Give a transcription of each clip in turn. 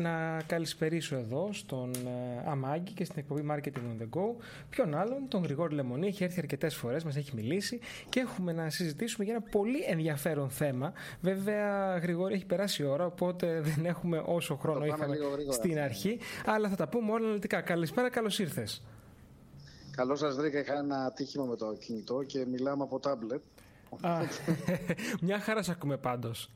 να καλησπερίσω εδώ στον ε, Αμάγκη και στην εκπομπή Marketing on the Go. Ποιον άλλον, τον Γρηγόρη Λεμονή. Έχει έρθει αρκετές φορές, μας έχει μιλήσει και έχουμε να συζητήσουμε για ένα πολύ ενδιαφέρον θέμα. Βέβαια, Γρηγόρη, έχει περάσει η ώρα, οπότε δεν έχουμε όσο χρόνο είχαμε στην αρχή. Αλλά θα τα πούμε όλα αναλυτικά. Καλησπέρα, καλώς ήρθες. Καλώς σας βρήκα. Είχα ένα ατύχημα με το κινητό και μιλάμε από τάμπλετ. Μια χαρά σα ακούμε πάντως.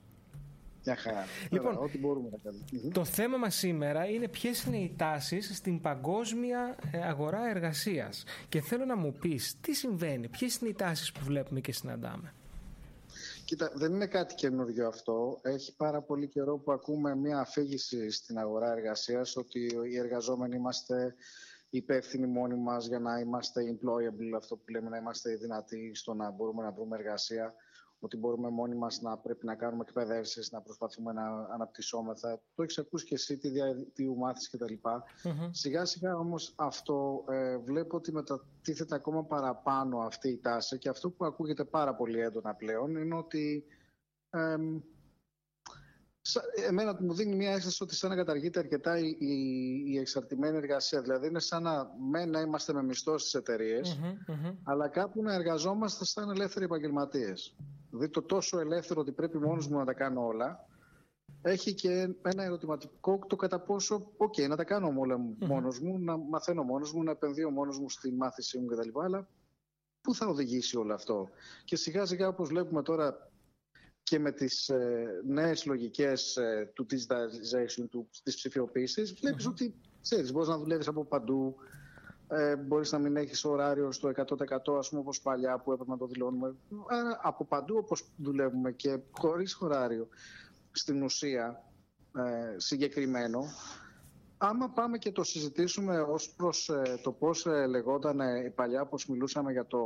Μια χαρά. Λοιπόν, ό,τι μπορούμε να κάνουμε. Το θέμα μας σήμερα είναι ποιες είναι οι τάσεις στην παγκόσμια ε, αγορά εργασίας. Και θέλω να μου πεις τι συμβαίνει, ποιες είναι οι τάσεις που βλέπουμε και συναντάμε; Κοίτα, δεν είναι κάτι καινούργιο αυτό. Έχει πάρα πολύ καιρό που ακούμε μια αφήγηση στην αγορά εργασίας ότι οι εργαζόμενοι είμαστε υπεύθυνοι μόνοι μας για να είμαστε employable, αυτό που λέμε να είμαστε δυνατοί στο να μπορούμε να βρούμε εργασία ότι μπορούμε μόνοι μας να πρέπει να κάνουμε εκπαιδεύσεις, να προσπαθούμε να αναπτυσσόμεθα. Το έχεις ακούσει και εσύ, τι διαδικτύου μάθεις κτλ. Mm-hmm. Σιγά σιγά όμως αυτό ε, βλέπω ότι μετατίθεται ακόμα παραπάνω αυτή η τάση και αυτό που ακούγεται πάρα πολύ έντονα πλέον είναι ότι ε, εμένα μου δίνει μια αίσθηση ότι σαν να καταργείται αρκετά η, η, η εξαρτημένη εργασία. Δηλαδή είναι σαν να, με, να είμαστε με μισθό στις εταιρείες, mm-hmm, αλλά κάπου να εργαζόμαστε σαν ελεύθεροι επαγγελματίες. Δηλαδή το τόσο ελεύθερο ότι πρέπει μόνος μου να τα κάνω όλα, έχει και ένα ερωτηματικό το κατά πόσο, οκ, να τα κάνω όλα μόνος μου, να μαθαίνω μόνος μου, να επενδύω μόνος μου στη μάθησή μου κτλ. Αλλά πού θα οδηγήσει όλο αυτό; Και σιγά σιγά όπως βλέπουμε τώρα και με τις ε, νέες λογικές ε, του digitalization, του, της ψηφιοποίησης, βλέπεις ότι ξέρεις, μπορείς να δουλεύεις από παντού, ε, μπορείς να μην έχεις ωράριο στο 100% ας πούμε όπως παλιά που έπρεπε να το δηλώνουμε. Άρα από παντού όπως δουλεύουμε και χωρίς ωράριο στην ουσία ε, συγκεκριμένο άμα πάμε και το συζητήσουμε ως προς ε, το πώς ε, λεγόταν ε, παλιά, πώς μιλούσαμε για το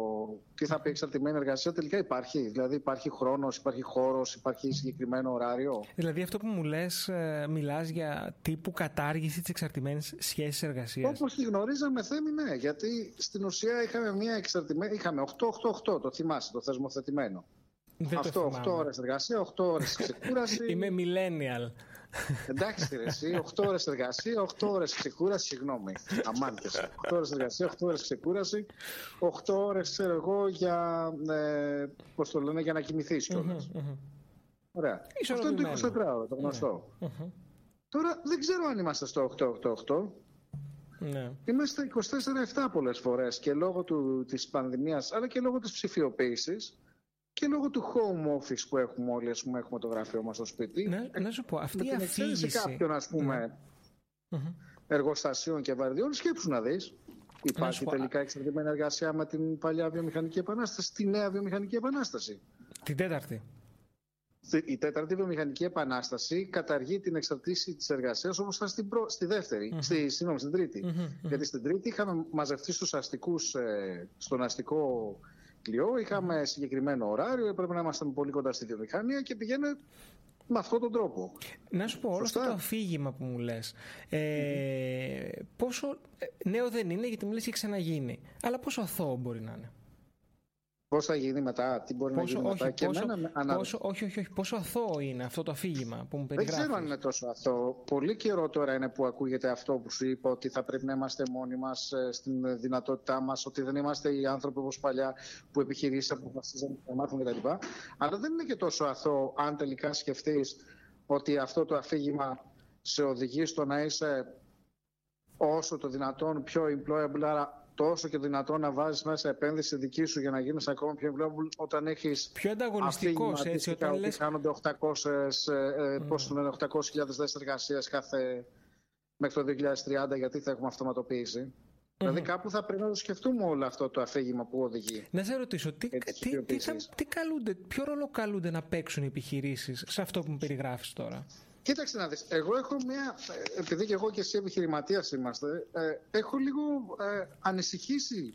τι θα πει εξαρτημένη εργασία, τελικά υπάρχει. Δηλαδή υπάρχει χρόνος, υπάρχει χώρος, υπάρχει συγκεκριμένο ωράριο. Δηλαδή αυτό που μου λες, μιλάς για τύπου κατάργηση της εξαρτημένης σχέσης εργασίας. Όπως τη γνωρίζαμε θέμη, ναι. Γιατί στην ουσία είχαμε μια εξαρτημένη, είχαμε 8-8-8, το θυμάσαι, το θεσμοθετημένο. Δεν Αυτό, 8 ώρες εργασία, 8 ώρες ξεκούραση. Είμαι millennial. Εντάξει, ρε, εσύ, 8 ώρες εργασία, 8 ώρες ξεκούραση, συγγνώμη. Αμάντε. 8 ώρες εργασία, 8 ώρες ξεκούραση, 8 ώρες, ξέρω εγώ, για, ε, πώς το λένε, για να κοιμηθείς κιόλας. Ωραία. Αυτό είναι το 24 ώρα, το γνωστό. Τώρα δεν ξέρω αν είμαστε στο 8-8-8. Ναι. Είμαστε 24-7 πολλές φορές και λόγω του, της πανδημίας αλλά και λόγω της ψηφιοποίησης και λόγω του home office που έχουμε όλοι, ας πούμε, έχουμε το γραφείο μας στο σπίτι. Ναι, να σου πω, αυτή η αφήγηση... σε κάποιον, ας πούμε, ναι. εργοστασίων και βαρδιών, σκέψου να δεις. Υπάρχει τελικά εξαρτημένη εργασία με την παλιά βιομηχανική επανάσταση, τη νέα βιομηχανική επανάσταση. Την τέταρτη. Η τέταρτη βιομηχανική επανάσταση καταργεί την εξαρτήση της εργασίας όπως ήταν στην προ... στη δευτερη στη, συγγνώμη, στην τριτη Γιατί στην τρίτη είχαμε μαζευτεί στους αστικούς, ε, στον αστικό κλειό, είχαμε συγκεκριμένο ωράριο, έπρεπε να είμαστε πολύ κοντά στη βιομηχανία και πηγαίνει με αυτόν τον τρόπο. Να σου πω, όλο αυτό το αφήγημα που μου λες, ε, πόσο ε, νέο δεν είναι, γιατί μου λες έχει ξαναγίνει, αλλά πόσο αθώο μπορεί να είναι. Πώς θα γίνει μετά, τι μπορεί πόσο, να γίνει όχι, μετά. Πόσο, και εμένα, πόσο, όχι, όχι, όχι, πόσο αθώο είναι αυτό το αφήγημα που μου περιγράφει. Δεν ξέρω αν είναι τόσο αθώο. Πολύ καιρό τώρα είναι που ακούγεται αυτό που σου είπα, ότι θα πρέπει να είμαστε μόνοι μας ε, στην δυνατότητά μας, ότι δεν είμαστε οι άνθρωποι όπως παλιά που επιχειρήσει αποφασίζουν να μάθουν κτλ. Αλλά δεν είναι και τόσο αθώο αν τελικά σκεφτείς ότι αυτό το αφήγημα σε οδηγεί στο να είσαι όσο το δυνατόν πιο employable, άρα τόσο και δυνατό να βάζεις μέσα επένδυση δική σου για να γίνεις ακόμα πιο ευλόγου όταν έχεις. Πιο ανταγωνιστικός έτσι. Όταν λες... χάνονται 800, mm. πόσο λένε, 800.000 θέσεις εργασίας κάθε μέχρι το 2030, γιατί θα έχουμε αυτοματοποίηση. Mm-hmm. Δηλαδή κάπου θα πρέπει να το σκεφτούμε όλο αυτό το αφήγημα που οδηγεί. Να σε ρωτήσω, τι, τι, τι, τι καλούνται, ποιο ρόλο καλούνται να παίξουν οι επιχειρήσεις σε αυτό που μου περιγράφεις τώρα; Κοίταξε να δεις, εγώ έχω μια, επειδή και εγώ και εσύ επιχειρηματίας είμαστε, ε, έχω λίγο ε, ανησυχήσει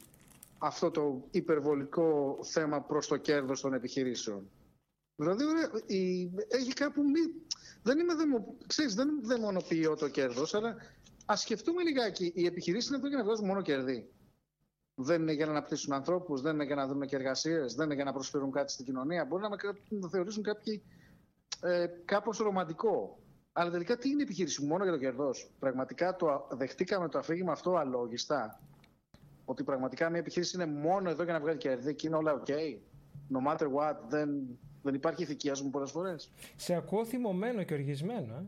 αυτό το υπερβολικό θέμα προς το κέρδος των επιχειρήσεων. Δηλαδή, η, έχει κάπου μη, δεν είμαι δαιμο, ξέρεις, δεν δαιμονοποιώ το κέρδος, αλλά ας σκεφτούμε λιγάκι, οι επιχειρήσεις είναι εδώ για να βγάζουν μόνο κερδί. Δεν είναι για να αναπτύσσουν ανθρώπους, δεν είναι για να δουν και εργασίες, δεν είναι για να προσφέρουν κάτι στην κοινωνία. Μπορεί να, να το θεωρήσουν κάποιοι ε, κάπως ρομαντικό. Αλλά τελικά τι είναι η επιχείρηση μόνο για το κερδός. Πραγματικά το δεχτήκαμε το αφήγημα αυτό αλόγιστα. Ότι πραγματικά μια επιχείρηση είναι μόνο εδώ για να βγάλει κερδί και είναι όλα OK. No matter what, δεν, δεν υπάρχει ηθική, α πούμε, πολλές φορές. Σε ακούω θυμωμένο και οργισμένο. Ε;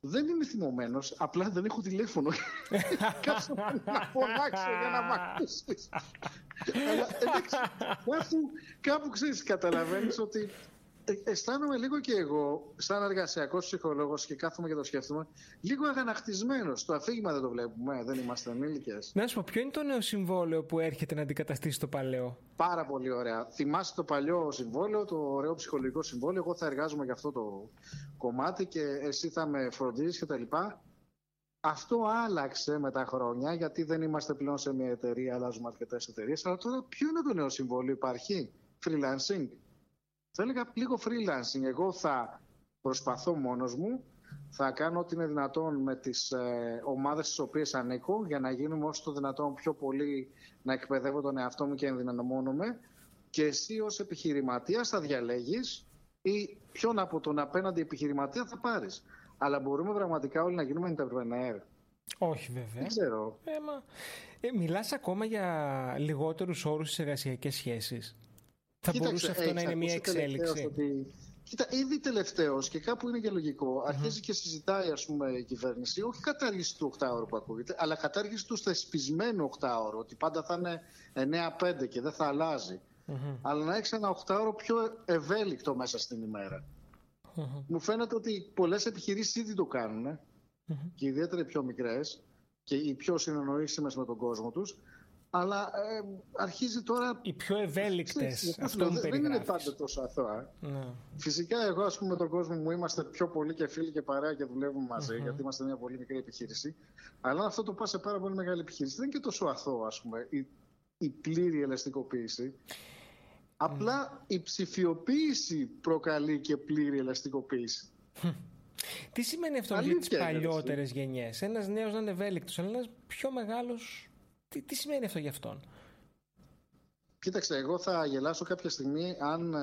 Δεν είμαι θυμωμένος, απλά δεν έχω τηλέφωνο. Κάψω να φωνάξω για να μ' ακούσει. Αλλά κάπου, κάπου ξέρεις, καταλαβαίνεις ότι ε, αισθάνομαι λίγο και εγώ, σαν εργασιακός ψυχολόγος και κάθομαι και το σκέφτομαι, λίγο αγανακτισμένος. Το αφήγημα δεν το βλέπουμε, δεν είμαστε ενήλικε. Να σου πω, ποιο είναι το νέο συμβόλαιο που έρχεται να αντικαταστήσει το παλαιό; Πάρα πολύ ωραία. Θυμάστε το παλιό συμβόλαιο, το ωραίο ψυχολογικό συμβόλαιο; Εγώ θα εργάζομαι για αυτό το κομμάτι και εσύ θα με φροντίζεις κτλ. Αυτό άλλαξε με τα χρόνια γιατί δεν είμαστε πλέον σε μια εταιρεία, αλλάζουμε αρκετές εταιρείες. Αλλά τώρα ποιο είναι το νέο συμβόλαιο, υπάρχει; Freelancing. Θα έλεγα λίγο freelancing. Εγώ θα προσπαθώ μόνος μου, θα κάνω ό,τι είναι δυνατόν με τις ε, ομάδες στις οποίες ανήκω για να γίνουμε όσο το δυνατόν πιο πολύ να εκπαιδεύω τον εαυτό μου και ενδυναμώνομαι και εσύ ως επιχειρηματίας θα διαλέγεις ή ποιον από τον απέναντι επιχειρηματία θα πάρεις. Αλλά μπορούμε πραγματικά όλοι να γίνουμε entrepreneur. Όχι βέβαια. Δεν ξέρω. Ε, μα... ε, μιλάς ακόμα για λιγότερους όρους στις εργασιακές σχέσεις. Θα Κοίταξε, μπορούσε αυτό να είναι μια εξέλιξη. Ότι... Κοίτα, ήδη τελευταίος και κάπου είναι και λογικό. Αρχίζει και συζητάει ας πούμε, η κυβέρνηση, όχι κατάργηση του 8ωρου που ακούγεται, αλλά κατάργηση του θεσπισμένου 8ωρου. Ότι πάντα θα είναι 9-5 και δεν θα αλλάζει. Αλλά να έχει ένα 8ωρο πιο ευέλικτο μέσα στην ημέρα. Μου φαίνεται ότι πολλές επιχειρήσεις ήδη το κάνουν και ιδιαίτερα οι πιο μικρές και οι πιο συνεννοήσιμες με τον κόσμο τους αλλά ε, αρχίζει τώρα... Οι πιο ευέλικτες. Αυτό δεν, δεν είναι πάντα τόσο αθώα. Ναι. Φυσικά, εγώ, ας πούμε, με τον κόσμο μου είμαστε πιο πολύ και φίλοι και παρέα και δουλεύουμε γιατί είμαστε μια πολύ μικρή επιχείρηση. Αλλά αυτό το πας σε πάρα πολύ μεγάλη επιχείρηση. Δεν είναι και τόσο αθώο, ας πούμε, η, η πλήρη ελαστικοποίηση. Απλά η ψηφιοποίηση προκαλεί και πλήρη ελαστικοποίηση. Τι σημαίνει αυτό για τις παλιότερες γενιές, Ένας νέος να είναι ευέλικτος, αλλά ένας πιο μεγάλος τι, τι σημαίνει αυτό για αυτόν; Κοίταξε, εγώ θα γελάσω κάποια στιγμή αν, ε,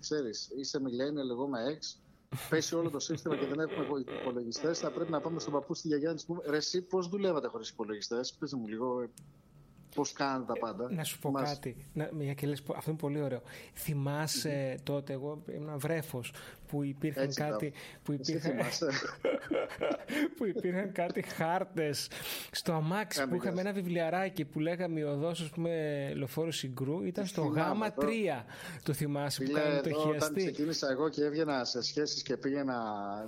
ξέρεις, είσαι millennial, εγώ με ex, πέσει όλο το σύστημα και δεν έχουμε υπολογιστές, θα πρέπει να πάμε στον παππού στη γιαγιά να πούμε Ρε, εσύ πώς δουλεύατε χωρίς υπολογιστές, πείτε μου λίγο Πώς κάνετε τα πάντα. Να σου πω κάτι. Να, μια και λες, αυτό είναι πολύ ωραίο. Θυμάσαι τότε, εγώ ήμουν βρέφος που υπήρχαν Έτσι, κάτι. Που υπήρχαν, που υπήρχαν κάτι χάρτες στο αμάξι που είχαμε ένα βιβλιαράκι που λέγαμε η οδό, ας πούμε, λεωφόρος συγκρού. Ήταν στο γάμα 3. Το θυμάσαι που κάναμε το χιαστή. Όταν ξεκίνησα εγώ και έβγαινα σε σχέσεις και πήγαινα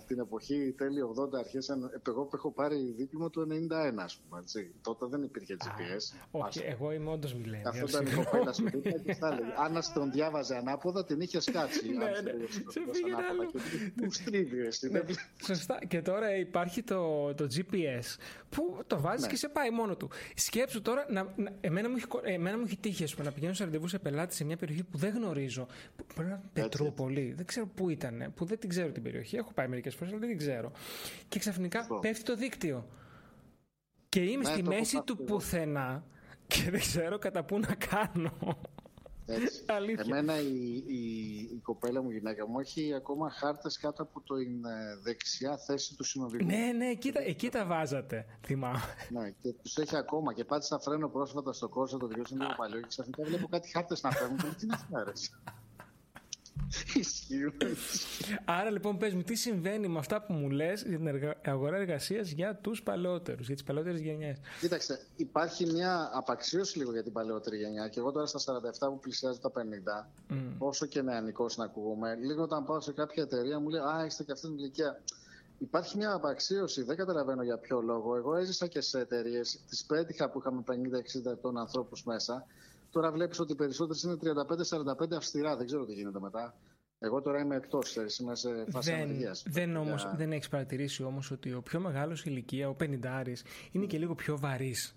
την εποχή τέλη 80 αρχές. Εγώ που έχω πάρει δίπλωμα του 91, ας πούμε. Τότε δεν υπήρχε GPS. Όχι, εγώ είμαι όντως μιλένιο. Αυτό ήταν η κοπέλα σου Αν τον διάβαζε ανάποδα, την είχε σκάτσει. Ναι, ναι. Σε Πού στρίβει, ναι, Σωστά. Και τώρα υπάρχει το, το GPS που το βάζεις ναι. και σε πάει μόνο του. Σκέψου τώρα, να, εμένα, μου έχει, εμένα μου έχει τύχει να πηγαίνω σε ραντεβού σε πελάτη σε μια περιοχή που δεν γνωρίζω. Πρέπει να Πετρούπολη. Δεν ξέρω πού ήταν. Που δεν την ξέρω την περιοχή. Έχω πάει μερικές φορές, αλλά δεν την ξέρω. Και ξαφνικά πέφτει το δίκτυο. Και είμαι ναι, στη μέση του πουθενά και δεν ξέρω κατά πού να κάνω. Έτσι. Εμένα η, η, η, κοπέλα μου, η γυναίκα μου, έχει ακόμα χάρτες κάτω από την ε, δεξιά θέση του συνοδικού. Ναι, ναι, εκεί, εκεί τα βάζατε, θυμάμαι. Ναι, και τους έχει ακόμα. Και πάτησα φρένο πρόσφατα στο κόσμο, το δυο λίγο παλιό, και ξαφνικά βλέπω κάτι χάρτες να φέρνουν. τι είναι αυτά, Άρα λοιπόν πες μου τι συμβαίνει με αυτά που μου λες για την αγορά εργασίας για τους παλαιότερους, για τις παλαιότερες γενιές; Κοίταξε, υπάρχει μια απαξίωση λίγο για την παλαιότερη γενιά και εγώ τώρα στα 47 που πλησιάζω τα 50, όσο και νεανικός να ακούγομαι, λίγο όταν πάω σε κάποια εταιρεία μου λέει «Α, είστε και αυτή την ηλικία». Υπάρχει μια απαξίωση, δεν καταλαβαίνω για ποιο λόγο. Εγώ έζησα και σε εταιρείες, τις πέτυχα που είχαμε 50-60 ετών ανθρώπους μέσα Τώρα βλέπεις ότι οι περισσότερες είναι 35-45 αυστηρά. Δεν ξέρω τι γίνεται μετά. Εγώ τώρα είμαι εκτός, είμαι σε φάση δεν, Δεν, όμως, δεν έχεις παρατηρήσει όμως ότι ο πιο μεγάλος ηλικία, ο 50 είναι και λίγο πιο βαρύς.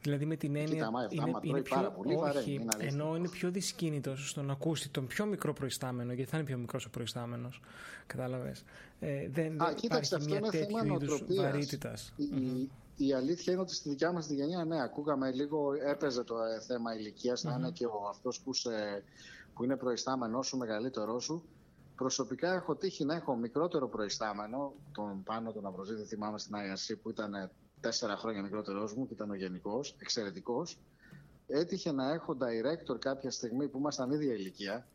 Δηλαδή με την έννοια. Κοίτα, είναι, είναι πιο, πάρα πολύ όχι, είναι ενώ είναι πιο δυσκίνητος στο να ακούσει τον πιο μικρό προϊστάμενο, γιατί θα είναι πιο μικρός ο προϊστάμενος. Κατάλαβες. Ε, δεν Α, κοίταξε, αυτό είναι θέμα νοοτροπίας. Η, η αλήθεια είναι ότι στη δικιά μας τη γενιά, ναι, ακούγαμε λίγο, έπαιζε το ε, θέμα ηλικίας, mm-hmm. να είναι και ο αυτός που, που είναι προϊστάμενο σου, μεγαλύτερό σου. Προσωπικά έχω τύχει να έχω μικρότερο προϊστάμενο, τον πάνω τον Αυροζήτη, θυμάμαι στην IRC που ήταν τέσσερα χρόνια μικρότερός μου και ήταν ο γενικός, εξαιρετικός. Έτυχε να έχω director κάποια στιγμή που ήμασταν ίδια ηλικία.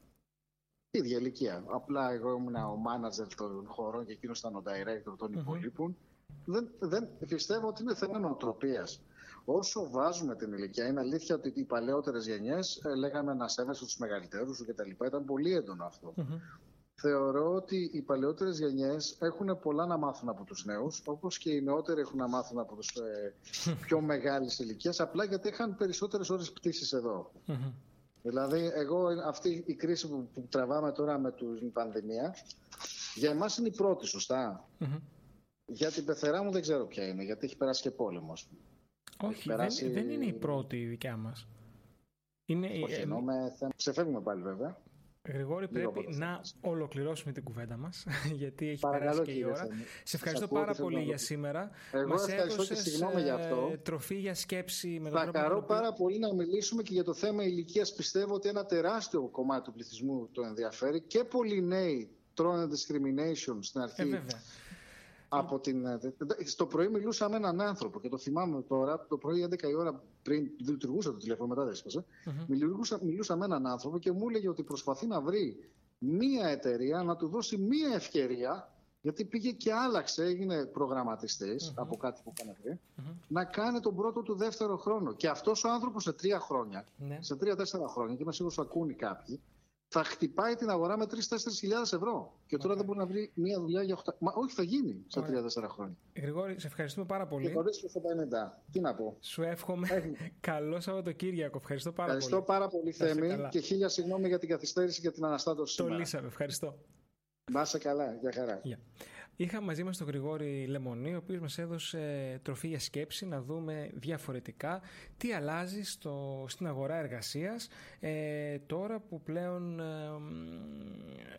ίδια ηλικία. Απλά εγώ ήμουν ο manager των χωρών και εκείνος ήταν ο director των mm-hmm. Υπολείπων. Δεν, δεν, πιστεύω ότι είναι θέμα νοοτροπίας. Όσο βάζουμε την ηλικία, είναι αλήθεια ότι οι παλαιότερες γενιές ε, λέγαμε να σέβεσαι τους μεγαλύτερους κτλ. Ήταν πολύ έντονο αυτό θεωρώ ότι οι παλαιότερες γενιές έχουν πολλά να μάθουν από τους νέους, όπως και οι νεότεροι έχουν να μάθουν από τους ε, πιο μεγάλες ηλικίες, απλά γιατί είχαν περισσότερες ώρες πτήσης Δηλαδή, εγώ αυτή η κρίση που, που τραβάμε τώρα με την πανδημία, για εμάς είναι η πρώτη, Για την πεθερά μου δεν ξέρω ποια είναι, γιατί έχει περάσει και πόλεμος. Όχι, περάσει... δεν, δεν, είναι η πρώτη η δικιά μας. Είναι... Όχι, εννοώ με θέμα... Ξεφεύγουμε πάλι βέβαια. Γρηγόρη, πρέπει να ολοκληρώσουμε την κουβέντα μας, γιατί έχει περάσει και η ώρα. Σε ευχαριστώ πάρα πολύ για σήμερα. Εγώ μας ευχαριστώ και συγγνώμη για αυτό. Ε, τροφή για σκέψη. Με Θα χαρώ πάρα πολύ να μιλήσουμε και για το θέμα ηλικίας. Πιστεύω ότι ένα τεράστιο κομμάτι του πληθυσμού το ενδιαφέρει και πολλοί νέοι τρώνε discrimination στην αρχή. Ε, από την... Ε, στο πρωί μιλούσα με έναν άνθρωπο και το θυμάμαι τώρα, το πρωί 11 η ώρα πριν λειτουργούσα το τηλέφωνο, μετά δεν έσπασε. Mm-hmm. Μιλούσα, μιλούσα με έναν άνθρωπο και μου έλεγε ότι προσπαθεί να βρει μία εταιρεία να του δώσει μία ευκαιρία γιατί πήγε και άλλαξε, έγινε από κάτι που έκανε πριν, να κάνει τον πρώτο του δεύτερο χρόνο. Και αυτός ο άνθρωπος σε τρία χρόνια, ναι. σε τρία-τέσσερα χρόνια, και είμαι σίγουρος ότι ακούνε κάποιοι, θα χτυπάει την αγορά με 3-4 χιλιάδες ευρώ. Και τώρα δεν μπορεί να βρει μια δουλειά για 8. Μα όχι, θα γίνει σε 3-4 χρόνια. Γρηγόρη, σε ευχαριστούμε πάρα πολύ. Και χωρί το 50. Τι να πω. Σου εύχομαι. Καλό Σαββατοκύριακο. Ευχαριστώ πάρα ευχαριστώ πολύ. πάρα πολύ, Θέμη. Και χίλια συγγνώμη για την καθυστέρηση και την αναστάτωση. Το λύσαμε. Ευχαριστώ. Να είσαι καλά. Για χαρά. Yeah. Είχα μαζί μας τον Γρηγόρη Λεμονή, ο οποίος μας έδωσε τροφή για σκέψη, να δούμε διαφορετικά τι αλλάζει στο, στην αγορά εργασίας ε, τώρα που πλέον ε,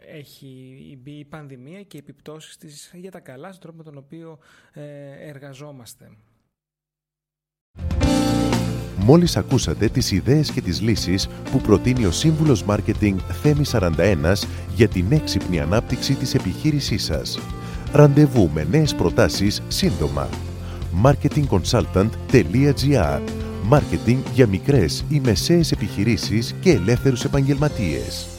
έχει μπει η πανδημία και οι επιπτώσεις της για τα καλά στον τρόπο με τον οποίο ε, εργαζόμαστε. Μόλις ακούσατε τις ιδέες και τις λύσεις που προτείνει ο Σύμβουλος Μάρκετινγκ Θέμη 41 για την έξυπνη ανάπτυξη της επιχείρησής σας. Ραντεβού με νέες προτάσεις σύντομα. marketingconsultant.gr Μάρκετινγκ για μικρές ή μεσαίες επιχειρήσεις και ελεύθερους επαγγελματίες.